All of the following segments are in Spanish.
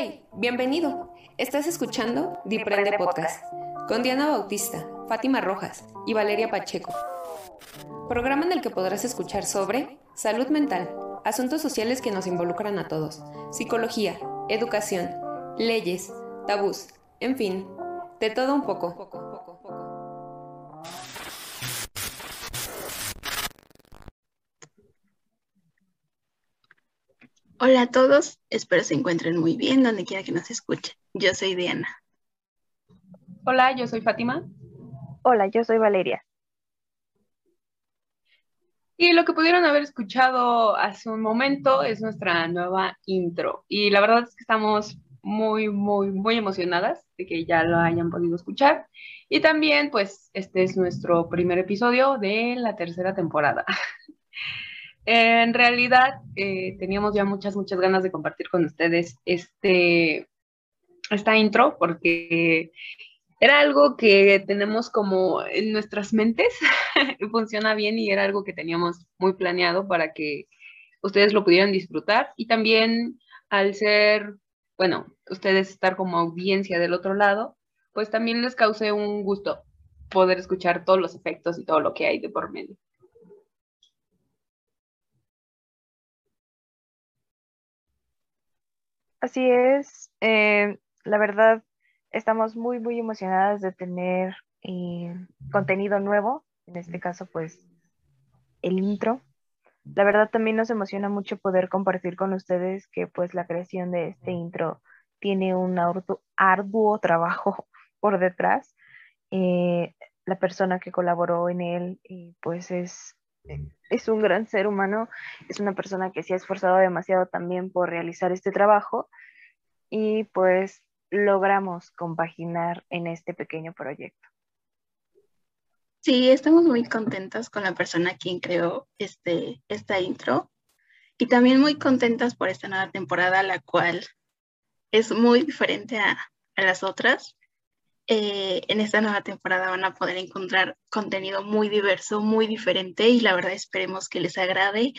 ¡Hey! Bienvenido. Estás escuchando Diprende Podcast con Diana Bautista, Fátima Rojas y Valeria Pacheco. Programa en el que podrás escuchar sobre salud mental, asuntos sociales que nos involucran a todos, psicología, educación, leyes, tabús, en fin, de todo un poco. Hola a todos, espero se encuentren muy bien donde quiera que nos escuchen. Yo soy Diana. Hola, yo soy Fátima. Hola, yo soy Valeria. Y lo que pudieron haber escuchado hace un momento es nuestra nueva intro. Y la verdad es que estamos muy, muy, muy emocionadas de que ya lo hayan podido escuchar. Y también, pues, este es nuestro primer episodio de la tercera temporada. En realidad, eh, teníamos ya muchas, muchas ganas de compartir con ustedes este, esta intro porque era algo que tenemos como en nuestras mentes, funciona bien y era algo que teníamos muy planeado para que ustedes lo pudieran disfrutar y también al ser, bueno, ustedes estar como audiencia del otro lado, pues también les cause un gusto poder escuchar todos los efectos y todo lo que hay de por medio. Así es, eh, la verdad, estamos muy, muy emocionadas de tener eh, contenido nuevo, en este caso, pues, el intro. La verdad también nos emociona mucho poder compartir con ustedes que pues la creación de este intro tiene un arduo, trabajo por detrás. Eh, la persona que colaboró en él pues es es un gran ser humano, es una persona que se ha esforzado demasiado también por realizar este trabajo y pues logramos compaginar en este pequeño proyecto. Sí, estamos muy contentas con la persona quien creó este, esta intro y también muy contentas por esta nueva temporada, la cual es muy diferente a, a las otras. Eh, en esta nueva temporada van a poder encontrar contenido muy diverso, muy diferente y la verdad esperemos que les agrade,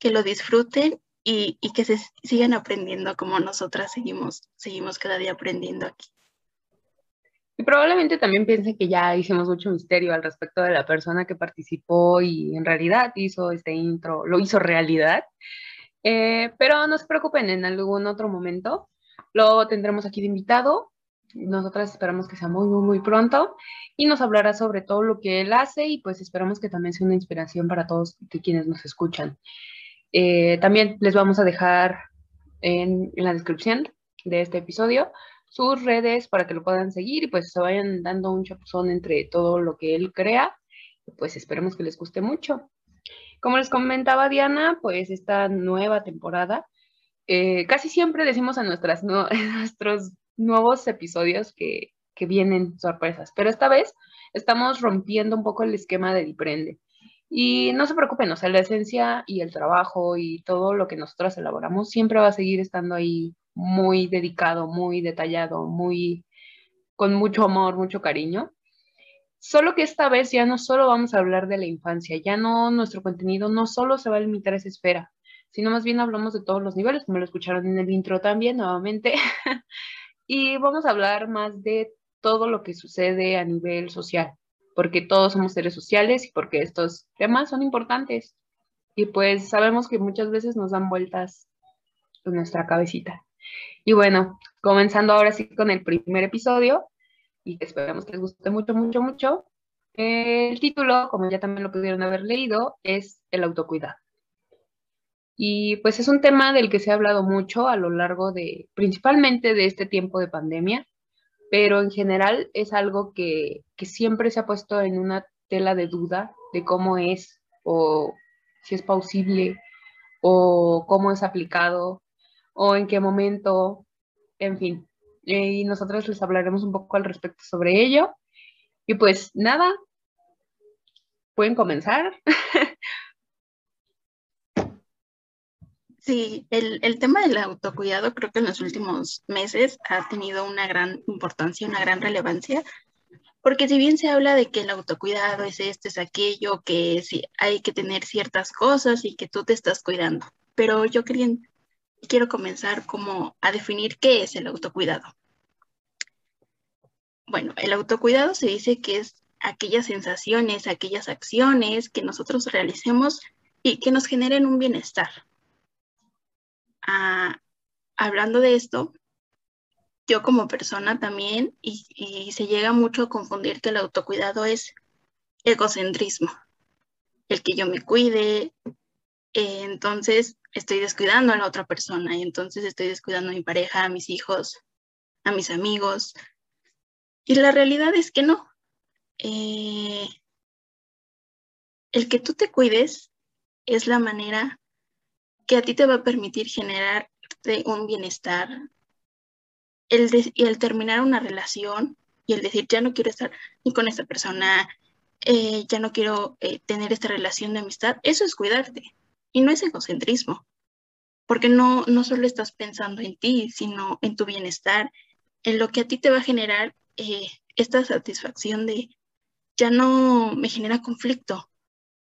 que lo disfruten y, que se sigan aprendiendo como nosotras seguimos, seguimos cada día aprendiendo aquí. Y probablemente también piensen que ya hicimos mucho misterio al respecto de la persona que participó y en realidad hizo este intro, lo hizo realidad. Eh, pero no se preocupen, en algún otro momento lo tendremos aquí de invitado nosotras esperamos que sea muy, muy, muy pronto y nos hablará sobre todo lo que él hace y pues esperamos que también sea una inspiración para todos quienes nos escuchan. Eh, también les vamos a dejar en, en, la descripción de este episodio sus redes para que lo puedan seguir y pues se vayan dando un chapuzón entre todo lo que él crea. Pues esperemos que les guste mucho. Como les comentaba Diana, pues esta nueva temporada, eh, casi siempre decimos a nuestras, no, nuestros nuevos episodios que, que vienen sorpresas, pero esta vez estamos rompiendo un poco el esquema de Diprende. Y no se preocupen, o sea, la esencia y el trabajo y todo lo que nosotros elaboramos siempre va a seguir estando ahí muy dedicado, muy detallado, muy con mucho amor, mucho cariño. Solo que esta vez ya no solo vamos a hablar de la infancia, ya no, nuestro contenido no solo se va a limitar a esa esfera, sino más bien hablamos de todos los niveles, como lo escucharon en el intro también, nuevamente. y vamos a hablar más de todo lo que sucede a nivel social, porque todos somos seres sociales y porque estos temas son importantes. Y pues sabemos que muchas veces nos dan vueltas en nuestra cabecita. Y bueno, comenzando ahora sí con el primer episodio, y esperamos que les guste mucho, mucho, mucho. El título, como ya también lo pudieron haber leído, es el autocuidado. Y pues es un tema del que se ha hablado mucho a lo largo de, principalmente de este tiempo de pandemia, pero en general es algo que, que siempre se ha puesto en una tela de duda de cómo es o si es posible o cómo es aplicado o en qué momento, en fin. Y nosotros les hablaremos un poco al respecto sobre ello. Y pues nada, pueden comenzar. Sí, el, el, tema del autocuidado creo que en los últimos meses ha tenido una gran importancia, una gran relevancia, porque si bien se habla de que el autocuidado es esto, es aquello, que sí, hay que tener ciertas cosas y que tú te estás cuidando, pero yo quería quiero comenzar como a definir qué es el autocuidado. Bueno, el autocuidado se dice que es aquellas sensaciones, aquellas acciones que nosotros realicemos y que nos generen un bienestar. Ah, hablando de esto, yo como persona también, y, se llega mucho a confundir que el autocuidado es egocentrismo, el que yo me cuide, eh, entonces estoy descuidando a la otra persona, y entonces estoy descuidando a mi pareja, a mis hijos, a mis amigos. Y la realidad es que no. Eh, el que tú te cuides es la manera que a ti te va a permitir generar un bienestar, el, el terminar una relación y el decir, ya no quiero estar ni con esta persona, eh, ya no quiero eh, tener esta relación de amistad, eso es cuidarte y no es egocentrismo, porque no, no solo estás pensando en ti, sino en tu bienestar, en lo que a ti te va a generar eh, esta satisfacción de, ya no me genera conflicto.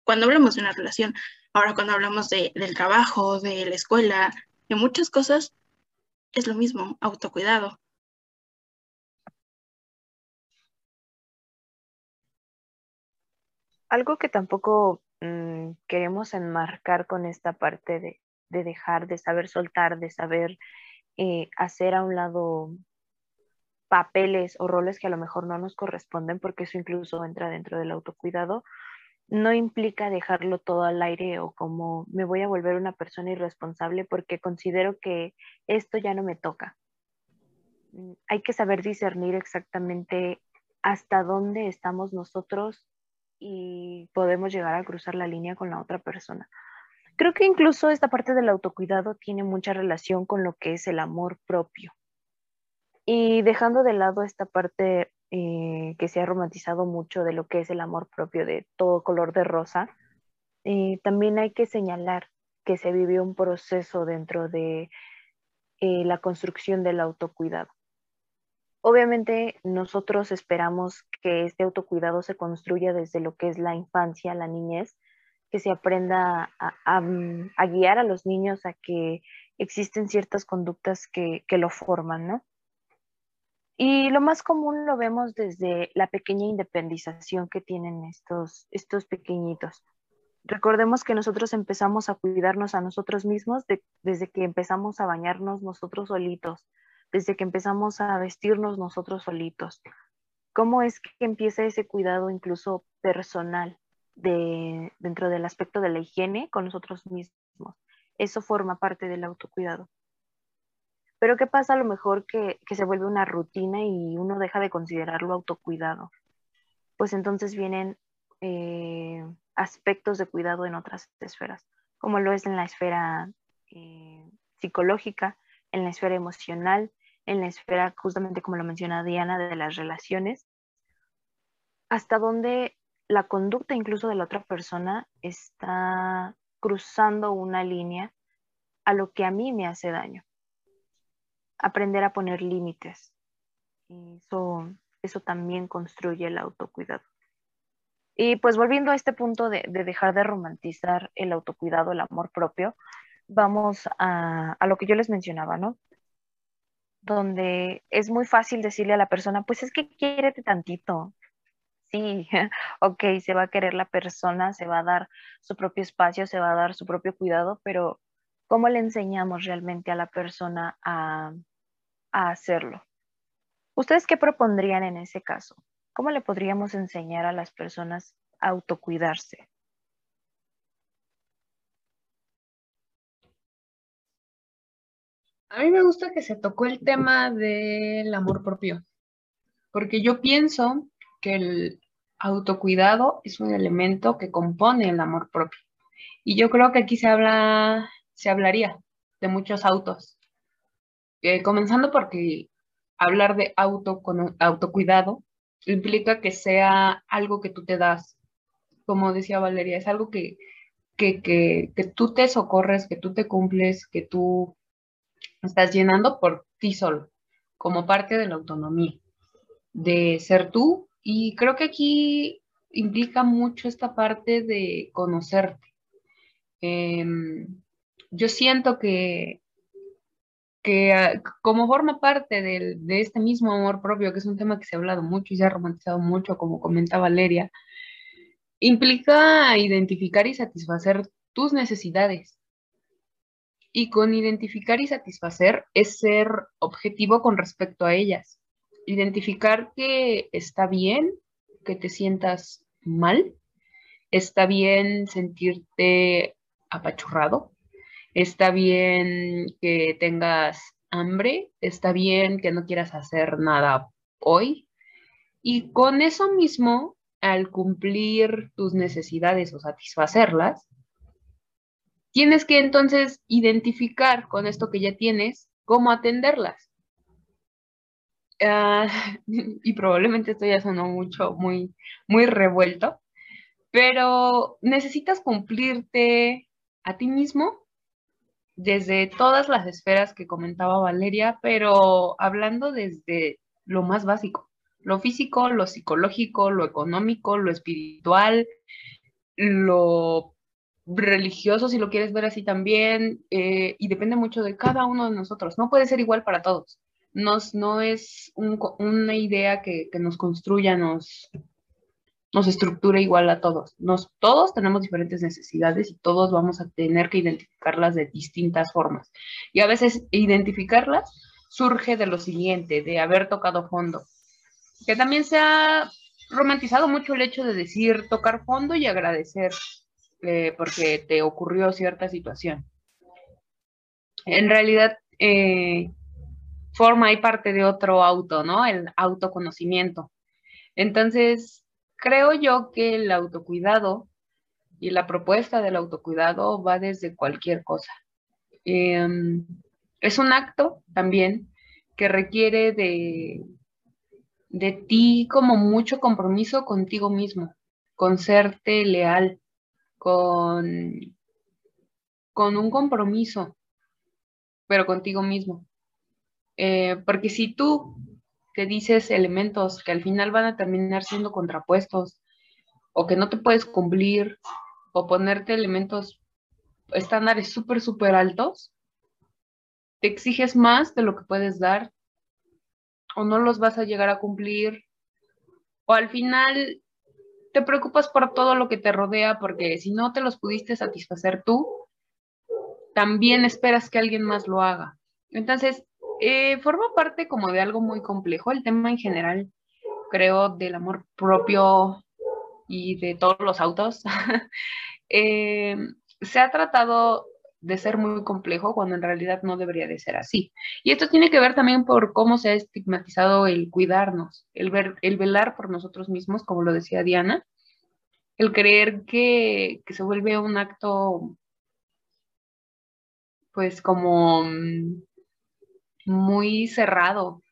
Cuando hablamos de una relación, ahora cuando hablamos de, del trabajo, de la escuela, de muchas cosas, es lo mismo, autocuidado. Algo que tampoco mm, queremos enmarcar con esta parte de, dejar, de saber soltar, de saber eh, hacer a un lado papeles o roles que a lo mejor no nos corresponden, porque eso incluso entra dentro del autocuidado, no implica dejarlo todo al aire o como me voy a volver una persona irresponsable porque considero que esto ya no me toca. Mm, hay que saber discernir exactamente hasta dónde estamos nosotros y podemos llegar a cruzar la línea con la otra persona. Creo que incluso esta parte del autocuidado tiene mucha relación con lo que es el amor propio. Y dejando de lado esta parte eh, que se ha romantizado mucho de lo que es el amor propio de todo color de rosa, eh, también hay que señalar que se vivió un proceso dentro de eh, la construcción del autocuidado. Obviamente nosotros esperamos que este autocuidado se construya desde lo que es la infancia, la niñez, que se aprenda a, guiar a los niños a que existen ciertas conductas que, que lo forman, ¿no? Y lo más común lo vemos desde la pequeña independización que tienen estos, estos pequeñitos. Recordemos que nosotros empezamos a cuidarnos a nosotros mismos desde que empezamos a bañarnos nosotros solitos, desde que empezamos a vestirnos nosotros solitos. ¿Cómo es que empieza ese cuidado incluso personal de, dentro del aspecto de la higiene con nosotros mismos? Eso forma parte del autocuidado. Pero ¿qué pasa a lo mejor que, se vuelve una rutina y uno deja de considerarlo autocuidado? Pues entonces vienen eh, aspectos de cuidado en otras esferas, como lo es en la esfera eh, psicológica, en la esfera emocional, en la esfera, justamente como lo menciona Diana, de las relaciones, hasta donde la conducta incluso de la otra persona está cruzando una línea a lo que a mí me hace daño aprender a poner límites. eso, eso también construye el autocuidado. Y pues volviendo a este punto de, dejar de romantizar el autocuidado, el amor propio, vamos a, a, lo que yo les mencionaba, ¿no? Donde es muy fácil decirle a la persona, pues es que quiérete tantito. Sí, ok, se va a querer la persona, se va a dar su propio espacio, se va a dar su propio cuidado, pero ¿Cómo le enseñamos realmente a la persona a, hacerlo? ¿Ustedes qué propondrían en ese caso? ¿Cómo le podríamos enseñar a las personas a autocuidarse? A mí me gusta que se tocó el tema del amor propio, porque yo pienso que el autocuidado es un elemento que compone el amor propio. Y yo creo que aquí se habla se hablaría de muchos autos. Eh, comenzando porque hablar de auto con autocuidado implica que sea algo que tú te das. Como decía Valeria, es algo que, que, que, que tú te socorres, que tú te cumples, que tú estás llenando por ti solo, como parte de la autonomía, de ser tú. Y creo que aquí implica mucho esta parte de conocerte. Eh, yo siento que que ah, como forma parte de este mismo amor propio, que es un tema que se ha hablado mucho y se ha romantizado mucho, como comenta Valeria, implica identificar y satisfacer tus necesidades. Y con identificar y satisfacer es ser objetivo con respecto a ellas. Identificar que está bien que te sientas mal, está bien sentirte apachurrado, está bien que tengas hambre, está bien que no quieras hacer nada hoy. Y con eso mismo, al cumplir tus necesidades o satisfacerlas, tienes que entonces identificar con esto que ya tienes cómo atenderlas. Ah, y probablemente esto ya sonó mucho, muy, muy revuelto, pero necesitas cumplirte a ti mismo desde todas las esferas que comentaba Valeria, pero hablando desde lo más básico, lo físico, lo psicológico, lo económico, lo espiritual, lo religioso, si lo quieres ver así también, eh, y depende mucho de cada uno de nosotros. No puede ser igual para todos. Nos, no es una idea que, que, nos construya, nos, nos estructura igual a todos. Nos, todos tenemos diferentes necesidades y todos vamos a tener que identificarlas de distintas formas. Y a veces identificarlas surge de lo siguiente, de haber tocado fondo. Que también se ha romantizado mucho el hecho de decir tocar fondo y agradecer eh, porque te ocurrió cierta situación. En realidad, eh, forma y parte de otro auto, ¿no? El autoconocimiento. Entonces, creo yo que el autocuidado y la propuesta del autocuidado va desde cualquier cosa. Em, es un acto también que requiere de, de ti como mucho compromiso contigo mismo, con serte leal, con, con un compromiso, pero contigo mismo. Eh, porque si tú te dices elementos que al final van a terminar siendo contrapuestos o que no te puedes cumplir o ponerte elementos estándares súper, súper altos, te exiges más de lo que puedes dar o no los vas a llegar a cumplir o al final te preocupas por todo lo que te rodea porque si no te los pudiste satisfacer tú, también esperas que alguien más lo haga. Entonces, eh, forma parte como de algo muy complejo. El tema en general, creo, del amor propio y de todos los autos, eh, se ha tratado de ser muy complejo cuando en realidad no debería de ser así. Y esto tiene que ver también por cómo se ha estigmatizado el cuidarnos, el, ver, el velar por nosotros mismos, como lo decía Diana, el creer que, se vuelve un acto, pues como mm, muy cerrado,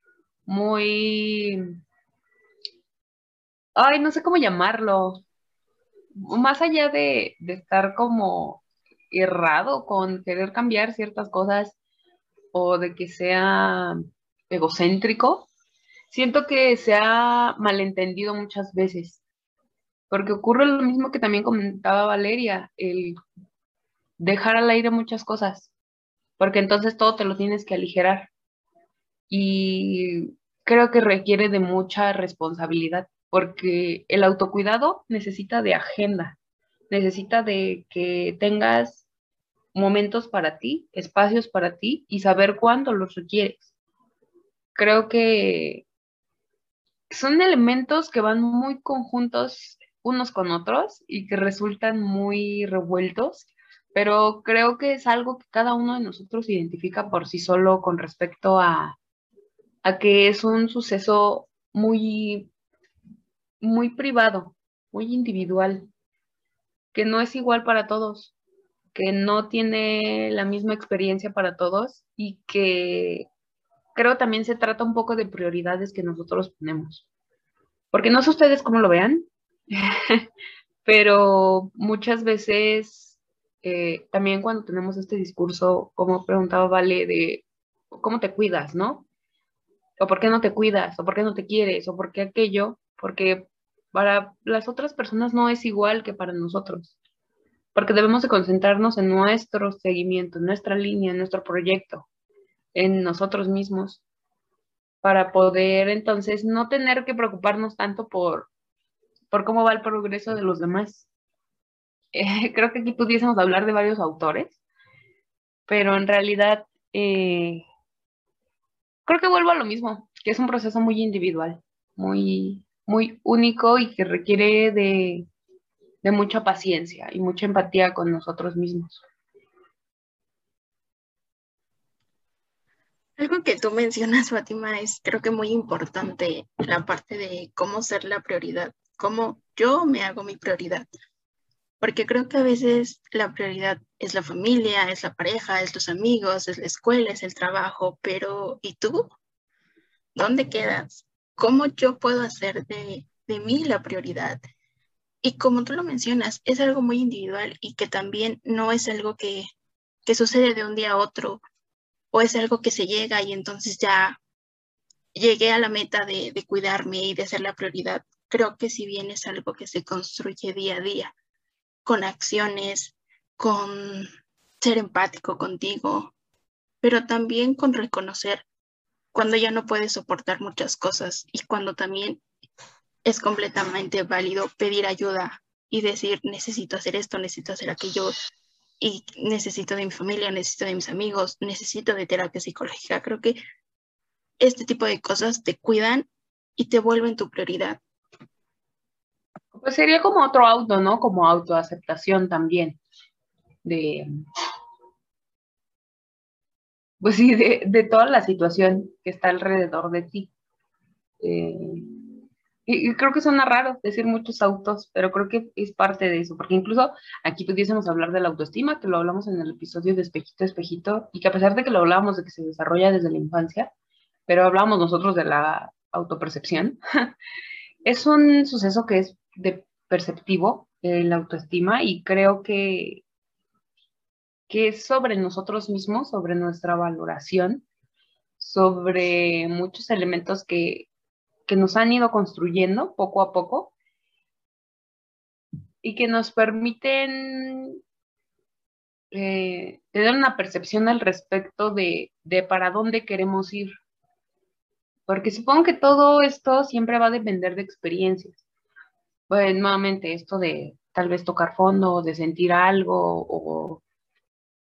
muy... Ay, no sé cómo llamarlo. Más allá de, estar como errado con querer cambiar ciertas cosas o de que sea egocéntrico, siento que se ha malentendido muchas veces, porque ocurre lo mismo que también comentaba Valeria, el dejar al aire muchas cosas, porque entonces todo te lo tienes que aligerar y creo que requiere de mucha responsabilidad porque el autocuidado necesita de agenda, necesita de que tengas momentos para ti, espacios para ti y saber cuándo los requieres. Creo que son elementos que van muy conjuntos unos con otros y que resultan muy revueltos, pero creo que es algo que cada uno de nosotros identifica por sí solo con respecto a a que es un suceso muy, muy privado, muy individual, que no es igual para todos, que no tiene la misma experiencia para todos y que creo también se trata un poco de prioridades que nosotros ponemos. Porque no sé ustedes cómo lo vean, pero muchas veces eh, también cuando tenemos este discurso, como preguntaba Vale, de cómo te cuidas, ¿no? O por qué no te cuidas, o por qué no te quieres, o por qué aquello, porque para las otras personas no es igual que para nosotros, porque debemos de concentrarnos en nuestro seguimiento, en nuestra línea, en nuestro proyecto. en nosotros mismos para poder entonces no tener que preocuparnos tanto por, por cómo va el progreso de los demás. Eh, creo que aquí pudiésemos hablar de varios autores, pero en realidad eh, creo que vuelvo a lo mismo, que es un proceso muy individual, muy, muy único y que requiere de, de mucha paciencia y mucha empatía con nosotros mismos. Algo que tú mencionas, Fátima, es creo que muy importante la parte de cómo ser la prioridad, cómo yo me hago mi prioridad. Porque creo que a veces la prioridad es la familia, es la pareja, es los amigos, es la escuela, es el trabajo, pero ¿y tú? ¿Dónde quedas? ¿Cómo yo puedo hacer de, de mí la prioridad? Y como tú lo mencionas, es algo muy individual y que también no es algo que, que sucede de un día a otro o es algo que se llega y entonces ya llegué a la meta de, cuidarme y de ser la prioridad. Creo que si bien es algo que se construye día a día, con acciones, con ser empático contigo, pero también con reconocer cuando ya no puedes soportar muchas cosas y cuando también es completamente válido pedir ayuda y decir, necesito hacer esto, necesito hacer aquello, y necesito de mi familia, necesito de mis amigos, necesito de terapia psicológica. Creo que este tipo de cosas te cuidan y te vuelven tu prioridad. Pues sería como otro auto, ¿no? Como autoaceptación también. De, pues sí, de, toda la situación que está alrededor de ti. Eh, y, creo que suena raro decir muchos autos, pero creo que es parte de eso, porque incluso aquí pudiésemos hablar de la autoestima, que lo hablamos en el episodio de Espejito, Espejito, y que a pesar de que lo hablábamos de que se desarrolla desde la infancia, pero hablábamos nosotros de la autopercepción, es un suceso que es de perceptivo, la autoestima, y creo que, que es sobre nosotros mismos, sobre nuestra valoración, sobre muchos elementos que, que nos han ido construyendo poco a poco y que nos permiten eh, tener una percepción al respecto de, de, para dónde queremos ir. Porque supongo que todo esto siempre va a depender de experiencias. Pues nuevamente esto de tal vez tocar fondo, de sentir algo, o,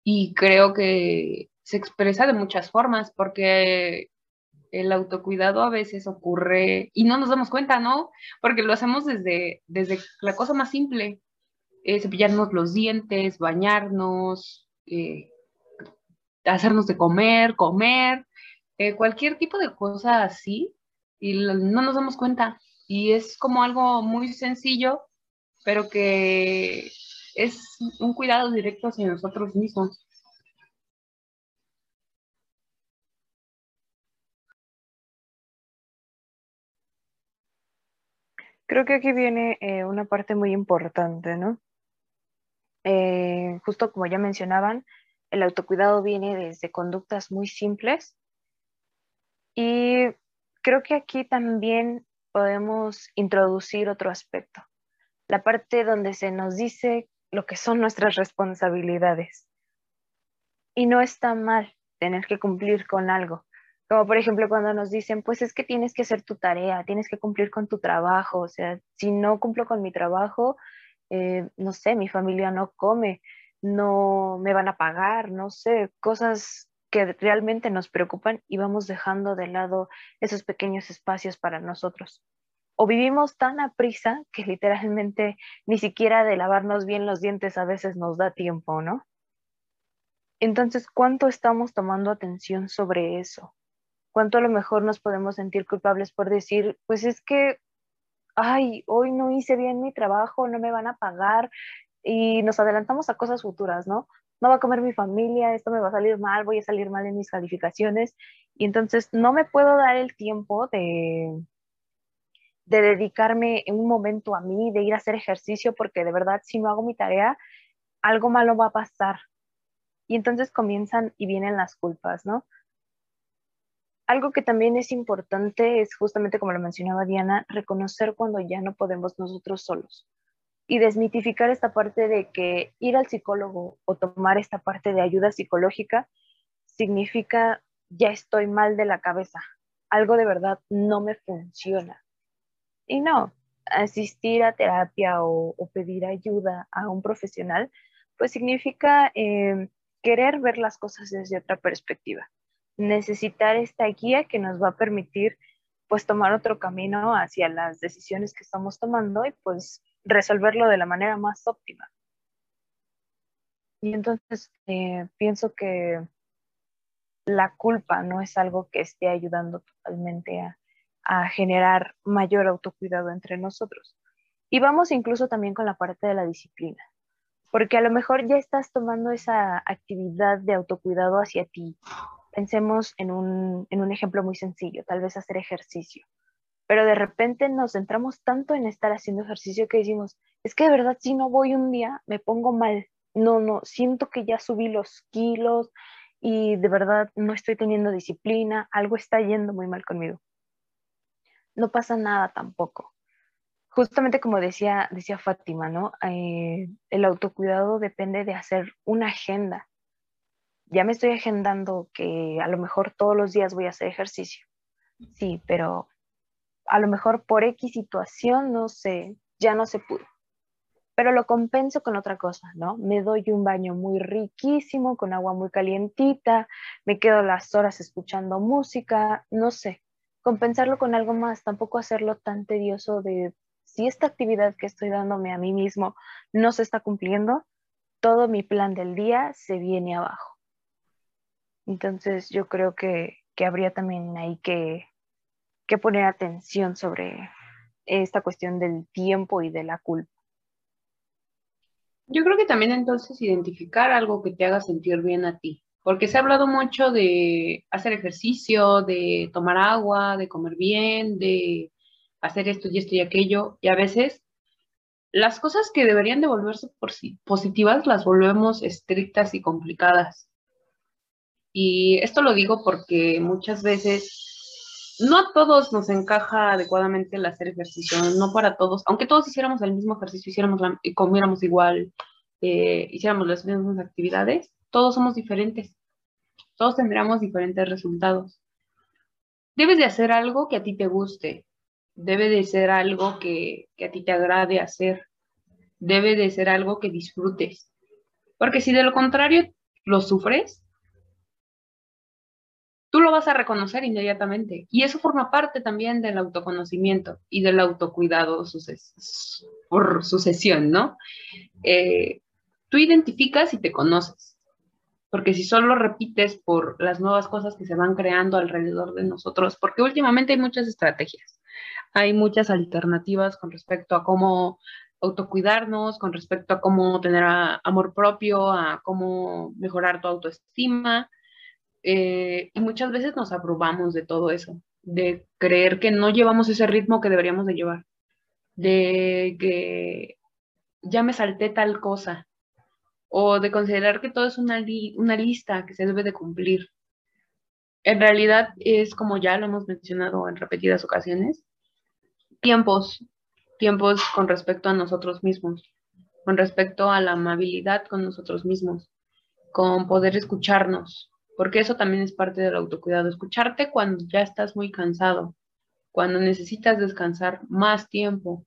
y creo que se expresa de muchas formas, porque el autocuidado a veces ocurre y no nos damos cuenta, ¿no? Porque lo hacemos desde, desde la cosa más simple, eh, cepillarnos los dientes, bañarnos, eh, hacernos de comer, comer, eh, cualquier tipo de cosa así, y no nos damos cuenta. Y es como algo muy sencillo, pero que es un cuidado directo hacia nosotros mismos. Creo que aquí viene eh, una parte muy importante, ¿no? Eh, justo como ya mencionaban, el autocuidado viene desde conductas muy simples y creo que aquí también podemos introducir otro aspecto, la parte donde se nos dice lo que son nuestras responsabilidades. Y no está mal tener que cumplir con algo, como por ejemplo cuando nos dicen, pues es que tienes que hacer tu tarea, tienes que cumplir con tu trabajo, o sea, si no cumplo con mi trabajo, eh, no sé, mi familia no come, no me van a pagar, no sé, cosas que realmente nos preocupan y vamos dejando de lado esos pequeños espacios para nosotros. O vivimos tan a prisa que literalmente ni siquiera de lavarnos bien los dientes a veces nos da tiempo, ¿no? Entonces, ¿cuánto estamos tomando atención sobre eso? cuánto a lo mejor nos podemos sentir culpables por decir, pues es que, ay, hoy no hice bien mi trabajo, no me van a pagar y nos adelantamos a cosas futuras, ¿no? No va a comer mi familia, esto me va a salir mal, voy a salir mal en mis calificaciones y entonces no me puedo dar el tiempo de, de dedicarme en un momento a mí, de ir a hacer ejercicio, porque de verdad si no hago mi tarea, algo malo va a pasar. Y entonces comienzan y vienen las culpas, ¿no? Algo que también es importante es justamente como lo mencionaba Diana, reconocer cuando ya no podemos nosotros solos y desmitificar esta parte de que ir al psicólogo o tomar esta parte de ayuda psicológica significa ya estoy mal de la cabeza, algo de verdad no me funciona. Y no, asistir a terapia o, pedir ayuda a un profesional, pues significa eh, querer ver las cosas desde otra perspectiva, necesitar esta guía que nos va a permitir pues tomar otro camino hacia las decisiones que estamos tomando y pues resolverlo de la manera más óptima. Y entonces eh, pienso que la culpa no es algo que esté ayudando totalmente a, generar mayor autocuidado entre nosotros. Y vamos incluso también con la parte de la disciplina, porque a lo mejor ya estás tomando esa actividad de autocuidado hacia ti. Pensemos en un, en un ejemplo muy sencillo, tal vez hacer ejercicio, pero de repente nos centramos tanto en estar haciendo ejercicio que decimos, es que de verdad si no voy un día me pongo mal, no, no, siento que ya subí los kilos, y de verdad no estoy teniendo disciplina, algo está yendo muy mal conmigo. No pasa nada tampoco. Justamente como decía, decía Fátima, ¿no? Eh, el autocuidado depende de hacer una agenda. Ya me estoy agendando que a lo mejor todos los días voy a hacer ejercicio. Sí, pero a lo mejor por X situación, no sé, ya no se pudo pero lo compenso con otra cosa, ¿no? Me doy un baño muy riquísimo, con agua muy calientita, me quedo las horas escuchando música, no sé, compensarlo con algo más, tampoco hacerlo tan tedioso de si esta actividad que estoy dándome a mí mismo no se está cumpliendo, todo mi plan del día se viene abajo. Entonces yo creo que, habría también ahí que, que poner atención sobre esta cuestión del tiempo y de la culpa. Yo creo que también entonces identificar algo que te haga sentir bien a ti, porque se ha hablado mucho de hacer ejercicio, de tomar agua, de comer bien, de hacer esto y esto y aquello, y a veces las cosas que deberían de volverse positivas las volvemos estrictas y complicadas. Y esto lo digo porque muchas veces no a todos nos encaja adecuadamente el hacer ejercicio, no para todos, aunque todos hiciéramos el mismo ejercicio, hiciéramos y comiéramos igual, eh, hiciéramos las mismas actividades, todos somos diferentes, todos tendríamos diferentes resultados. Debes de hacer algo que a ti te guste, debe de ser algo que, a ti te agrade hacer, debe de ser algo que disfrutes, porque si de lo contrario lo sufres, lo vas a reconocer inmediatamente. Y eso forma parte también del autoconocimiento y del autocuidado por sucesión, ¿no? Eh, tú identificas y te conoces. Porque si solo repites por las nuevas cosas que se van creando alrededor de nosotros, porque últimamente hay muchas estrategias, hay muchas alternativas con respecto a cómo autocuidarnos, con respecto a cómo tener amor propio, a cómo mejorar tu autoestima, eh, y muchas veces nos abrumamos de todo eso, de creer que no llevamos ese ritmo que deberíamos de llevar, de que ya me salté tal cosa, o de considerar que todo es una, una lista que se debe de cumplir. En realidad es como ya lo hemos mencionado en repetidas ocasiones, tiempos, tiempos con respecto a nosotros mismos, con respecto a la amabilidad con nosotros mismos, con poder escucharnos, porque eso también es parte del autocuidado, escucharte cuando ya estás muy cansado, cuando necesitas descansar más tiempo,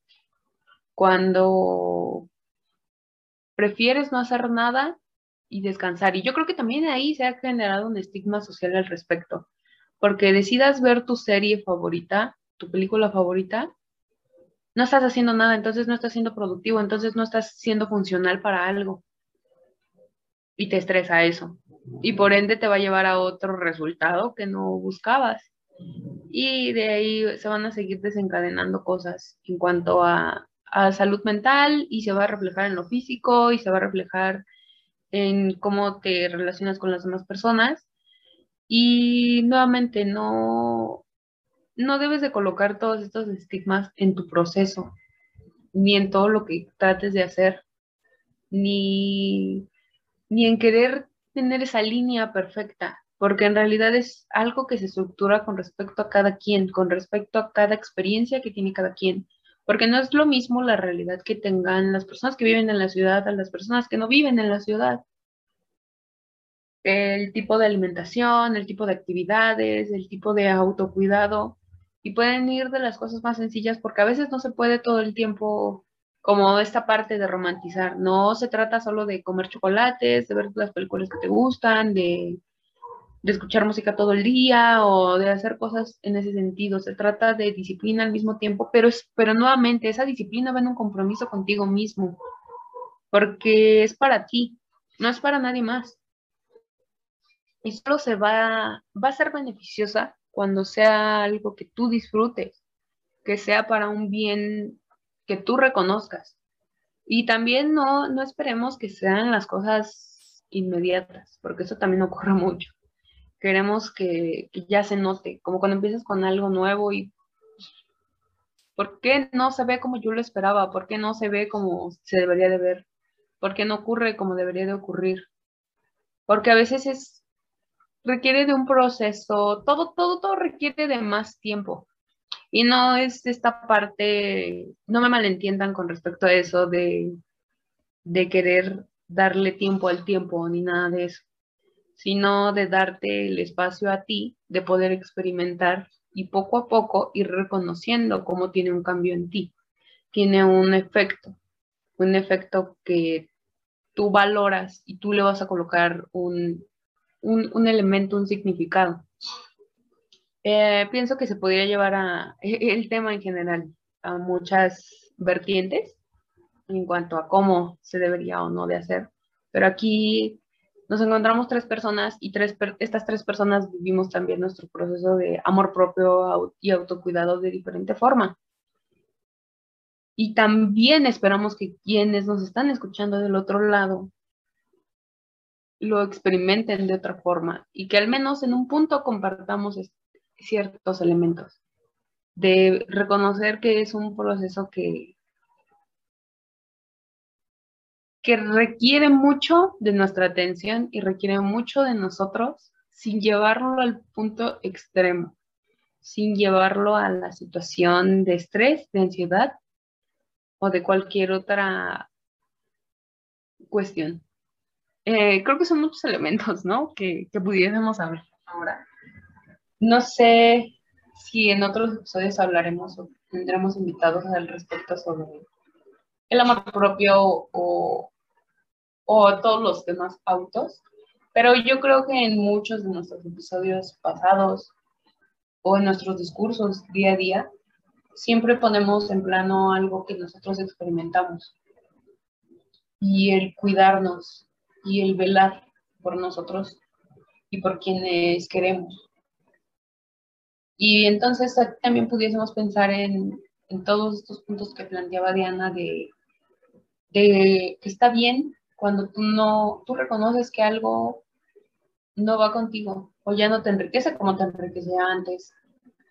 cuando prefieres no hacer nada y descansar. Y yo creo que también ahí se ha generado un estigma social al respecto, porque decidas ver tu serie favorita, tu película favorita, no estás haciendo nada, entonces no estás siendo productivo, entonces no estás siendo funcional para algo. Y te estresa eso y por ende te va a llevar a otro resultado que no buscabas. Y de ahí se van a seguir desencadenando cosas en cuanto a, salud mental y se va a reflejar en lo físico y se va a reflejar en cómo te relacionas con las demás personas. Y nuevamente, no, no debes de colocar todos estos estigmas en tu proceso, ni en todo lo que trates de hacer, ni, ni en querer tener esa línea perfecta, porque en realidad es algo que se estructura con respecto a cada quien, con respecto a cada experiencia que tiene cada quien, porque no es lo mismo la realidad que tengan las personas que viven en la ciudad a las personas que no viven en la ciudad. el tipo de alimentación, el tipo de actividades, el tipo de autocuidado y pueden ir de las cosas más sencillas porque a veces no se puede todo el tiempo como esta parte de romantizar. No se trata solo de comer chocolates, de ver las películas que te gustan, de, de escuchar música todo el día o de hacer cosas en ese sentido. Se trata de disciplina al mismo tiempo, pero, es, pero nuevamente esa disciplina va en un compromiso contigo mismo porque es para ti, no es para nadie más. Y solo se va, va a ser beneficiosa cuando sea algo que tú disfrutes, que sea para un bien que tú reconozcas. Y también no, no esperemos que sean las cosas inmediatas, porque eso también ocurre mucho. Queremos que, que ya se note, como cuando empiezas con algo nuevo y ¿por qué no se ve como yo lo esperaba? ¿Por qué no se ve como se debería de ver? ¿Por qué no ocurre como debería de ocurrir? Porque a veces es requiere de un proceso, todo, todo, todo requiere de más tiempo. Y no es esta parte, no me malentiendan con respecto a eso de, de querer darle tiempo al tiempo ni nada de eso, sino de darte el espacio a ti de poder experimentar y poco a poco ir reconociendo cómo tiene un cambio en ti. Tiene un efecto, un efecto que tú valoras y tú le vas a colocar un, un, elemento, un significado. Eh, pienso que se podría llevar a el tema en general a muchas vertientes en cuanto a cómo se debería o no de hacer. Pero aquí nos encontramos tres personas y tres, estas tres personas vivimos también nuestro proceso de amor propio y autocuidado de diferente forma. Y también esperamos que quienes nos están escuchando del otro lado lo experimenten de otra forma y que al menos en un punto compartamos ciertos elementos, de reconocer que es un proceso que, que requiere mucho de nuestra atención y requiere mucho de nosotros sin llevarlo al punto extremo, sin llevarlo a la situación de estrés, de ansiedad o de cualquier otra cuestión. Eh, creo que son muchos elementos, ¿no? Que, que pudiésemos hablar ahora. No sé si en otros episodios hablaremos o tendremos invitados al respecto sobre el amor propio o, o todos los demás autos, pero yo creo que en muchos de nuestros episodios pasados o en nuestros discursos día a día, siempre ponemos en plano algo que nosotros experimentamos. Y el cuidarnos, y el velar por nosotros y por quienes queremos. Y entonces también pudiésemos pensar en, en todos estos puntos que planteaba Diana de, de, que está bien cuando tú no, tú reconoces que algo no va contigo o ya no te enriquece como te enriquecía antes.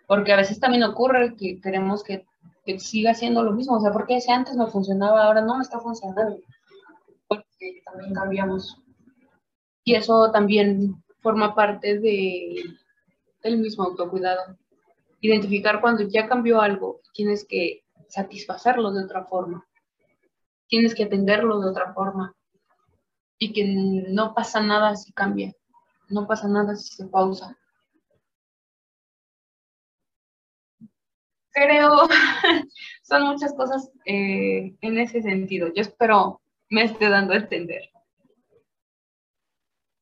Porque a veces también ocurre que queremos que, que siga siendo lo mismo. O sea, porque si antes no funcionaba, ahora no me está funcionando porque también cambiamos. Y eso también forma parte de, del mismo autocuidado. Identificar cuando ya cambió algo, tienes que satisfacerlo de otra forma. Tienes que atenderlo de otra forma. Y que no pasa nada si cambia. No pasa nada si se pausa. Creo, son muchas cosas eh, en ese sentido. Yo espero me esté dando a entender.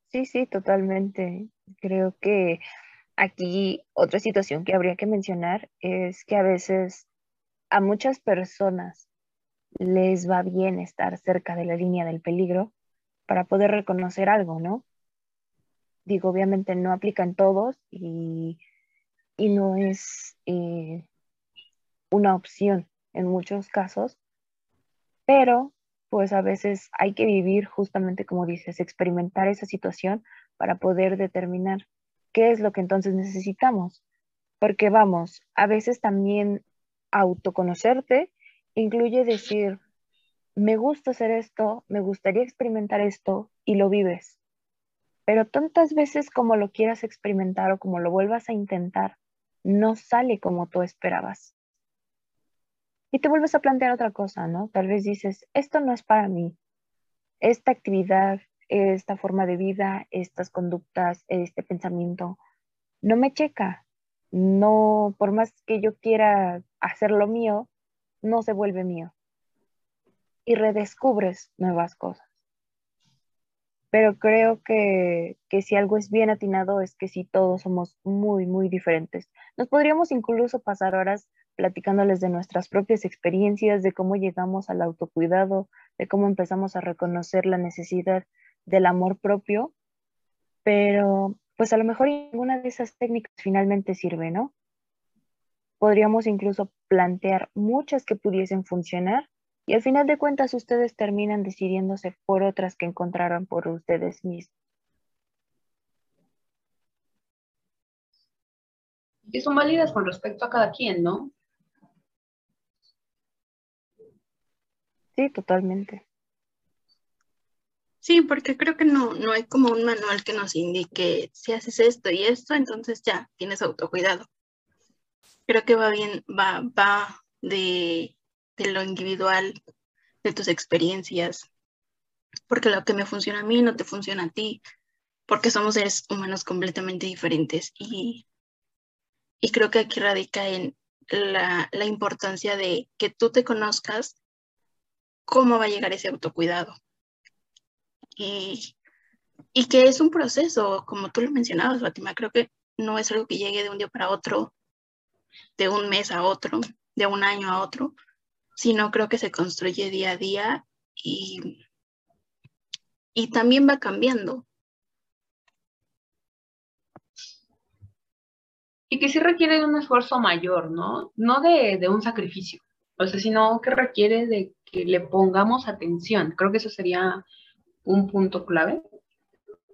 Sí, sí, totalmente. Creo que aquí otra situación que habría que mencionar es que a veces a muchas personas les va bien estar cerca de la línea del peligro para poder reconocer algo, ¿no? Digo, obviamente no aplica en todos y, no es eh, una opción en muchos casos, pero pues a veces hay que vivir justamente como dices, experimentar esa situación para poder determinar qué es lo que entonces necesitamos. Porque vamos, a veces también autoconocerte incluye decir, me gusta hacer esto, me gustaría experimentar esto y lo vives. Pero tantas veces como lo quieras experimentar o como lo vuelvas a intentar, no sale como tú esperabas. Y te vuelves a plantear otra cosa, ¿no? Tal vez dices, esto no es para mí. Esta actividad, esta forma de vida, estas conductas, este pensamiento, no me checa. No, por más que yo quiera hacer lo mío, no se vuelve mío. Y redescubres nuevas cosas. Pero creo que, que si algo es bien atinado es que si todos somos muy, muy diferentes. Nos podríamos incluso pasar horas platicándoles de nuestras propias experiencias, de cómo llegamos al autocuidado, de cómo empezamos a reconocer la necesidad del amor propio, pero pues a lo mejor ninguna de esas técnicas finalmente sirve, ¿no? Podríamos incluso plantear muchas que pudiesen funcionar y al final de cuentas ustedes terminan decidiéndose por otras que encontraron por ustedes mismos. Y son válidas con respecto a cada quien, ¿no? Sí, totalmente. Sí, porque creo que no, no hay como un manual que nos indique si haces esto y esto, entonces ya tienes autocuidado. Creo que va bien, va, va de, de lo individual, de tus experiencias, porque lo que me funciona a mí no te funciona a ti, porque somos seres humanos completamente diferentes y, y creo que aquí radica en la, la importancia de que tú te conozcas cómo va a llegar ese autocuidado. Y, y que es un proceso, como tú lo mencionabas, Fátima, creo que no es algo que llegue de un día para otro, de un mes a otro, de un año a otro, sino creo que se construye día a día y, y también va cambiando. Y que sí requiere de un esfuerzo mayor, ¿no? No de, de un sacrificio, o sea, sino que requiere de que le pongamos atención. Creo que eso sería un punto clave.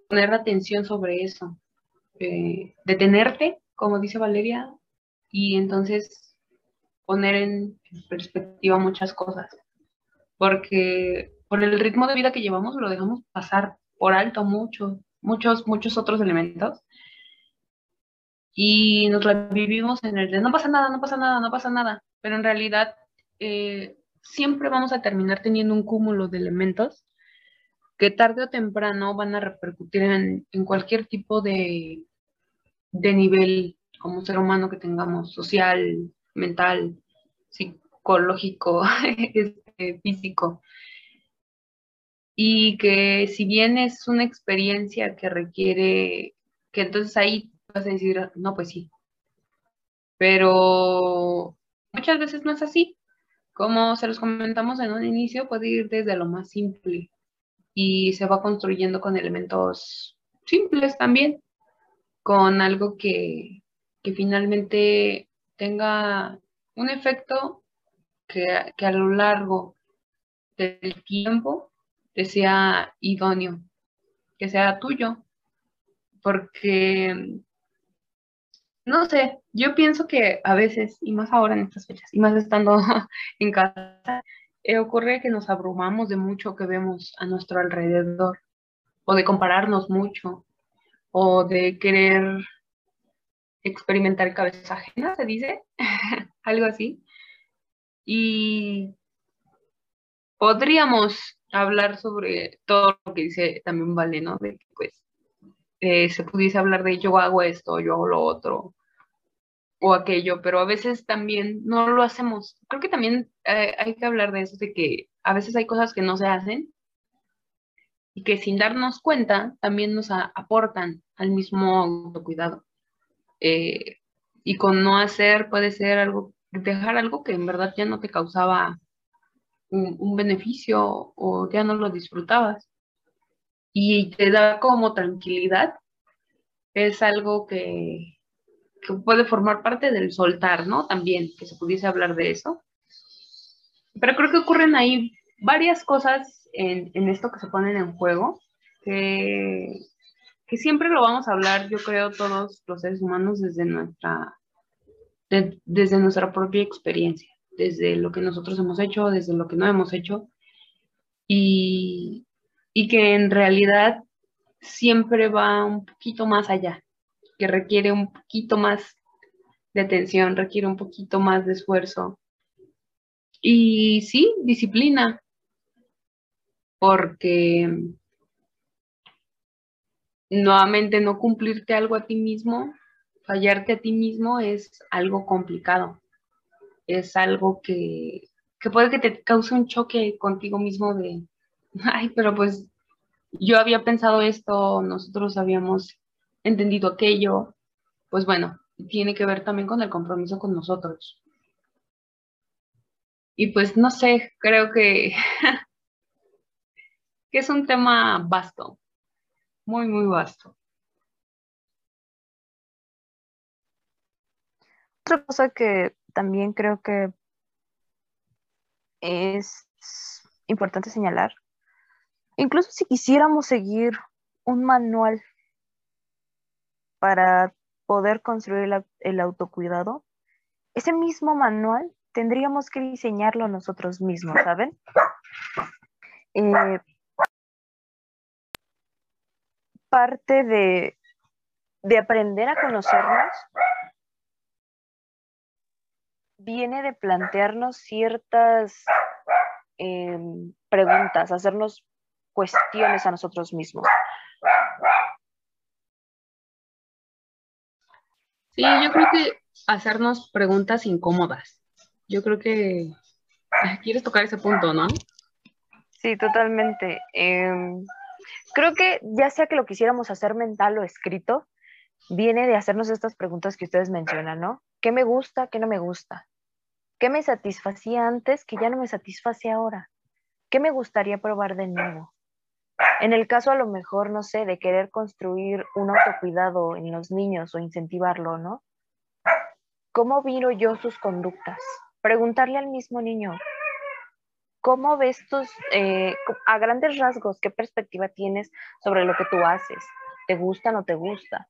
Poner atención sobre eso. Eh, detenerte, como dice Valeria, y entonces poner en perspectiva muchas cosas. Porque por el ritmo de vida que llevamos lo dejamos pasar por alto mucho, muchos, muchos otros elementos. Y nos vivimos en el de no pasa nada, no pasa nada, no pasa nada. Pero en realidad eh, siempre vamos a terminar teniendo un cúmulo de elementos que tarde o temprano van a repercutir en, cualquier tipo de, de nivel como ser humano que tengamos, social, mental, psicológico, este, físico. Y que si bien es una experiencia que requiere, que entonces ahí vas a decir, no, pues sí. Pero muchas veces no es así. Como se los comentamos en un inicio, puede ir desde lo más simple y se va construyendo con elementos simples también, con algo que, finalmente tenga un efecto que, a lo largo del tiempo te sea idóneo, que sea tuyo, porque no sé, yo pienso que a veces, y más ahora en estas fechas, y más estando en casa, eh, ocurre que nos abrumamos de mucho que vemos a nuestro alrededor, o de compararnos mucho, o de querer experimentar cabeza ajena, se dice, algo así. Y podríamos hablar sobre todo lo que dice también Vale, ¿no? De que pues eh, se pudiese hablar de yo hago esto, yo hago lo otro o aquello, pero a veces también no lo hacemos. Creo que también eh, hay que hablar de eso, de que a veces hay cosas que no se hacen y que sin darnos cuenta también nos aportan al mismo autocuidado. Eh, y con no hacer puede ser algo, dejar algo que en verdad ya no te causaba un beneficio o ya no lo disfrutabas y te da como tranquilidad, es algo que, puede formar parte del soltar, ¿no? También, que se pudiese hablar de eso. Pero creo que ocurren ahí varias cosas en, esto que se ponen en juego, que, que, siempre lo vamos a hablar, yo creo, todos los seres humanos desde nuestra, desde nuestra propia experiencia, desde lo que nosotros hemos hecho, desde lo que no hemos hecho. Y, y que en realidad siempre va un poquito más allá, que requiere un poquito más de atención, requiere un poquito más de esfuerzo. Y sí, disciplina, porque nuevamente no cumplirte algo a ti mismo, fallarte a ti mismo es algo complicado. Es algo que, que puede que te cause un choque contigo mismo de, ay, pero pues yo había pensado esto, nosotros habíamos entendido aquello. Pues bueno, tiene que ver también con el compromiso con nosotros. Y pues no sé, creo que, que es un tema vasto, muy, muy vasto. Otra cosa que también creo que es importante señalar, incluso si quisiéramos seguir un manual para poder construir el autocuidado, ese mismo manual tendríamos que diseñarlo nosotros mismos, ¿saben? Eh, parte de, aprender a conocernos viene de plantearnos ciertas em, preguntas, hacernos cuestiones a nosotros mismos. Sí, yo creo que hacernos preguntas incómodas. Yo creo que quieres tocar ese punto, ¿no? Sí, totalmente. Em, creo que ya sea que lo quisiéramos hacer mental o escrito, viene de hacernos estas preguntas que ustedes mencionan, ¿no? ¿Qué me gusta, qué no me gusta? ¿Qué me satisfacía antes que ya no me satisface ahora? ¿Qué me gustaría probar de nuevo? En el caso a lo mejor, no sé, de querer construir un autocuidado en los niños o incentivarlo, ¿no? ¿Cómo miro yo sus conductas? Preguntarle al mismo niño, ¿cómo ves tus, eh, a grandes rasgos, qué perspectiva tienes sobre lo que tú haces? ¿Te gusta o no te gusta?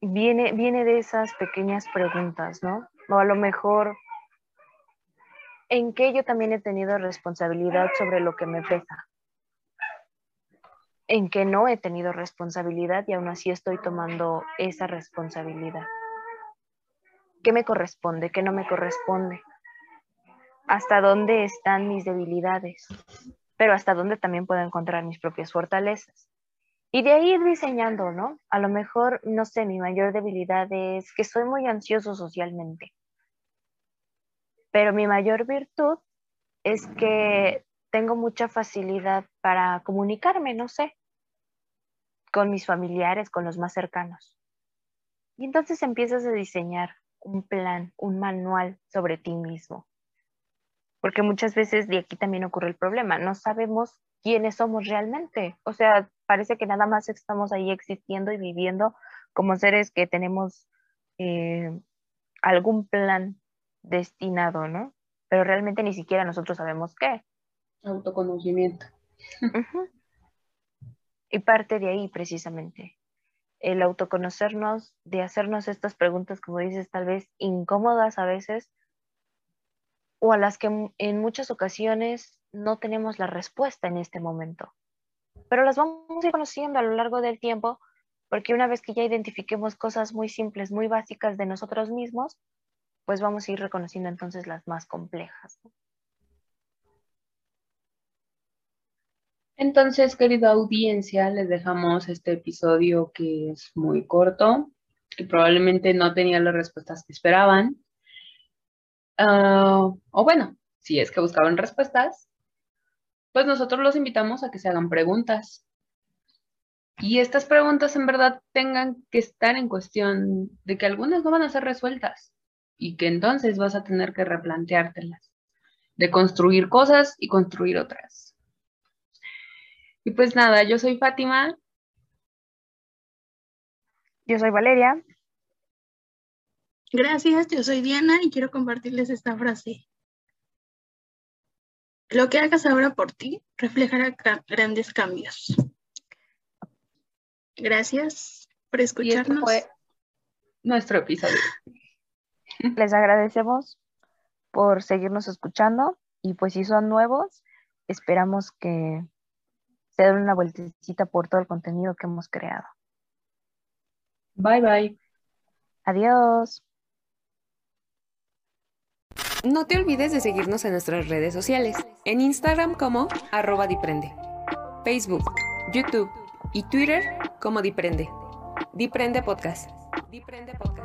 Viene, viene de esas pequeñas preguntas, ¿no? O a lo mejor, ¿en qué yo también he tenido responsabilidad sobre lo que me pesa? En que no he tenido responsabilidad y aún así estoy tomando esa responsabilidad. ¿Qué me corresponde? ¿Qué no me corresponde? ¿Hasta dónde están mis debilidades? Pero hasta dónde también puedo encontrar mis propias fortalezas. Y de ahí ir diseñando, ¿no? A lo mejor, no sé, mi mayor debilidad es que soy muy ansioso socialmente. Pero mi mayor virtud es que tengo mucha facilidad para comunicarme, no sé, con mis familiares, con los más cercanos. Y entonces empiezas a diseñar un plan, un manual sobre ti mismo. Porque muchas veces de aquí también ocurre el problema, no sabemos quiénes somos realmente. O sea, parece que nada más estamos ahí existiendo y viviendo como seres que tenemos eh, algún plan destinado, ¿no? Pero realmente ni siquiera nosotros sabemos qué. Autoconocimiento. Y parte de ahí precisamente, el autoconocernos, de hacernos estas preguntas, como dices, tal vez incómodas a veces, o a las que en muchas ocasiones no tenemos la respuesta en este momento. Pero las vamos a ir conociendo a lo largo del tiempo, porque una vez que ya identifiquemos cosas muy simples, muy básicas de nosotros mismos, pues vamos a ir reconociendo entonces las más complejas. Entonces, querida audiencia, les dejamos este episodio que es muy corto y probablemente no tenía las respuestas que esperaban. Ah, o bueno, si es que buscaban respuestas, pues nosotros los invitamos a que se hagan preguntas. Y estas preguntas en verdad tengan que estar en cuestión de que algunas no van a ser resueltas y que entonces vas a tener que replanteártelas, de construir cosas y construir otras. Y pues nada, yo soy Fátima. Yo soy Valeria. Gracias, yo soy Diana y quiero compartirles esta frase. Lo que hagas ahora por ti reflejará grandes cambios. Gracias por escucharnos. fue nuestro episodio. Les agradecemos por seguirnos escuchando y pues si son nuevos, esperamos que se den una vueltecita por todo el contenido que hemos creado. Bye bye. Adiós. No te olvides de seguirnos en nuestras redes sociales, en Instagram como arroba diprende, Facebook, YouTube, y Twitter como Diprende. Diprende Podcast. Diprende Podcast.